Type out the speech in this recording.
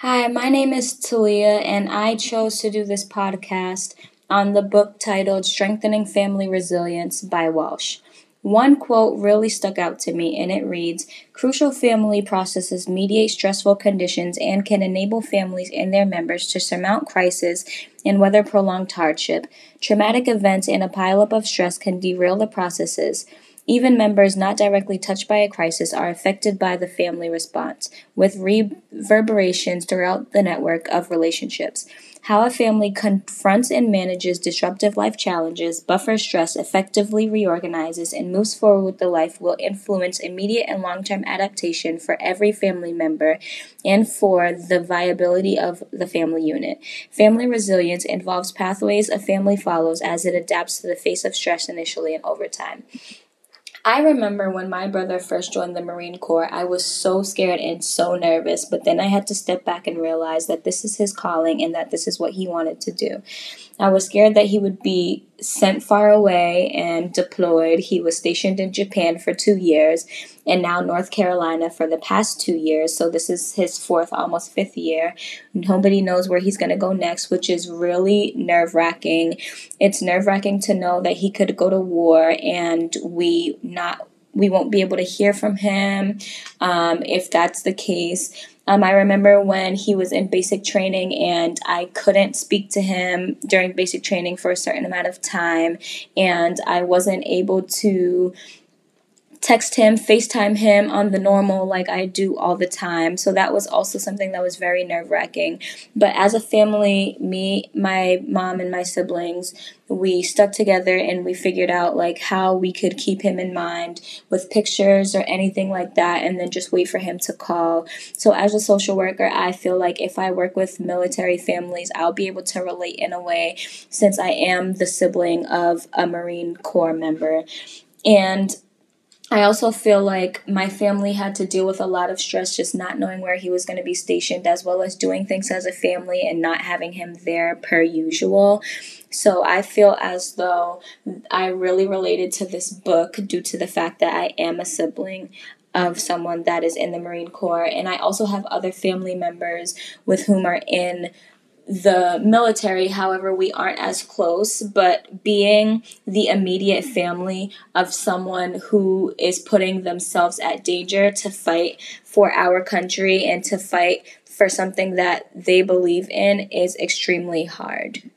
Hi, my name is Talia, and I chose to do this podcast on the book titled Strengthening Family Resilience by Walsh. One quote really stuck out to me, and it reads Crucial family processes mediate stressful conditions and can enable families and their members to surmount crisis and weather prolonged hardship. Traumatic events and a pileup of stress can derail the processes. Even members not directly touched by a crisis are affected by the family response, with reverberations throughout the network of relationships. How a family confronts and manages disruptive life challenges, buffers stress, effectively reorganizes, and moves forward with the life will influence immediate and long term adaptation for every family member and for the viability of the family unit. Family resilience involves pathways a family follows as it adapts to the face of stress initially and over time. I remember when my brother first joined the Marine Corps, I was so scared and so nervous, but then I had to step back and realize that this is his calling and that this is what he wanted to do. I was scared that he would be sent far away and deployed. He was stationed in Japan for two years and now North Carolina for the past two years. So this is his fourth, almost fifth year. Nobody knows where he's going to go next, which is really nerve wracking. It's nerve wracking to know that he could go to war and we not we won't be able to hear from him um, if that's the case. Um, I remember when he was in basic training and I couldn't speak to him during basic training for a certain amount of time, and I wasn't able to text him, FaceTime him on the normal like I do all the time. So that was also something that was very nerve wracking. But as a family, me, my mom, and my siblings, we stuck together and we figured out like how we could keep him in mind with pictures or anything like that and then just wait for him to call. So as a social worker, I feel like if I work with military families, I'll be able to relate in a way since I am the sibling of a Marine Corps member. And I also feel like my family had to deal with a lot of stress just not knowing where he was going to be stationed, as well as doing things as a family and not having him there per usual. So I feel as though I really related to this book due to the fact that I am a sibling of someone that is in the Marine Corps. And I also have other family members with whom are in the military, however, we aren't as close, but being the immediate family of someone who is putting themselves at danger to fight for our country and to fight for something that they believe in is extremely hard.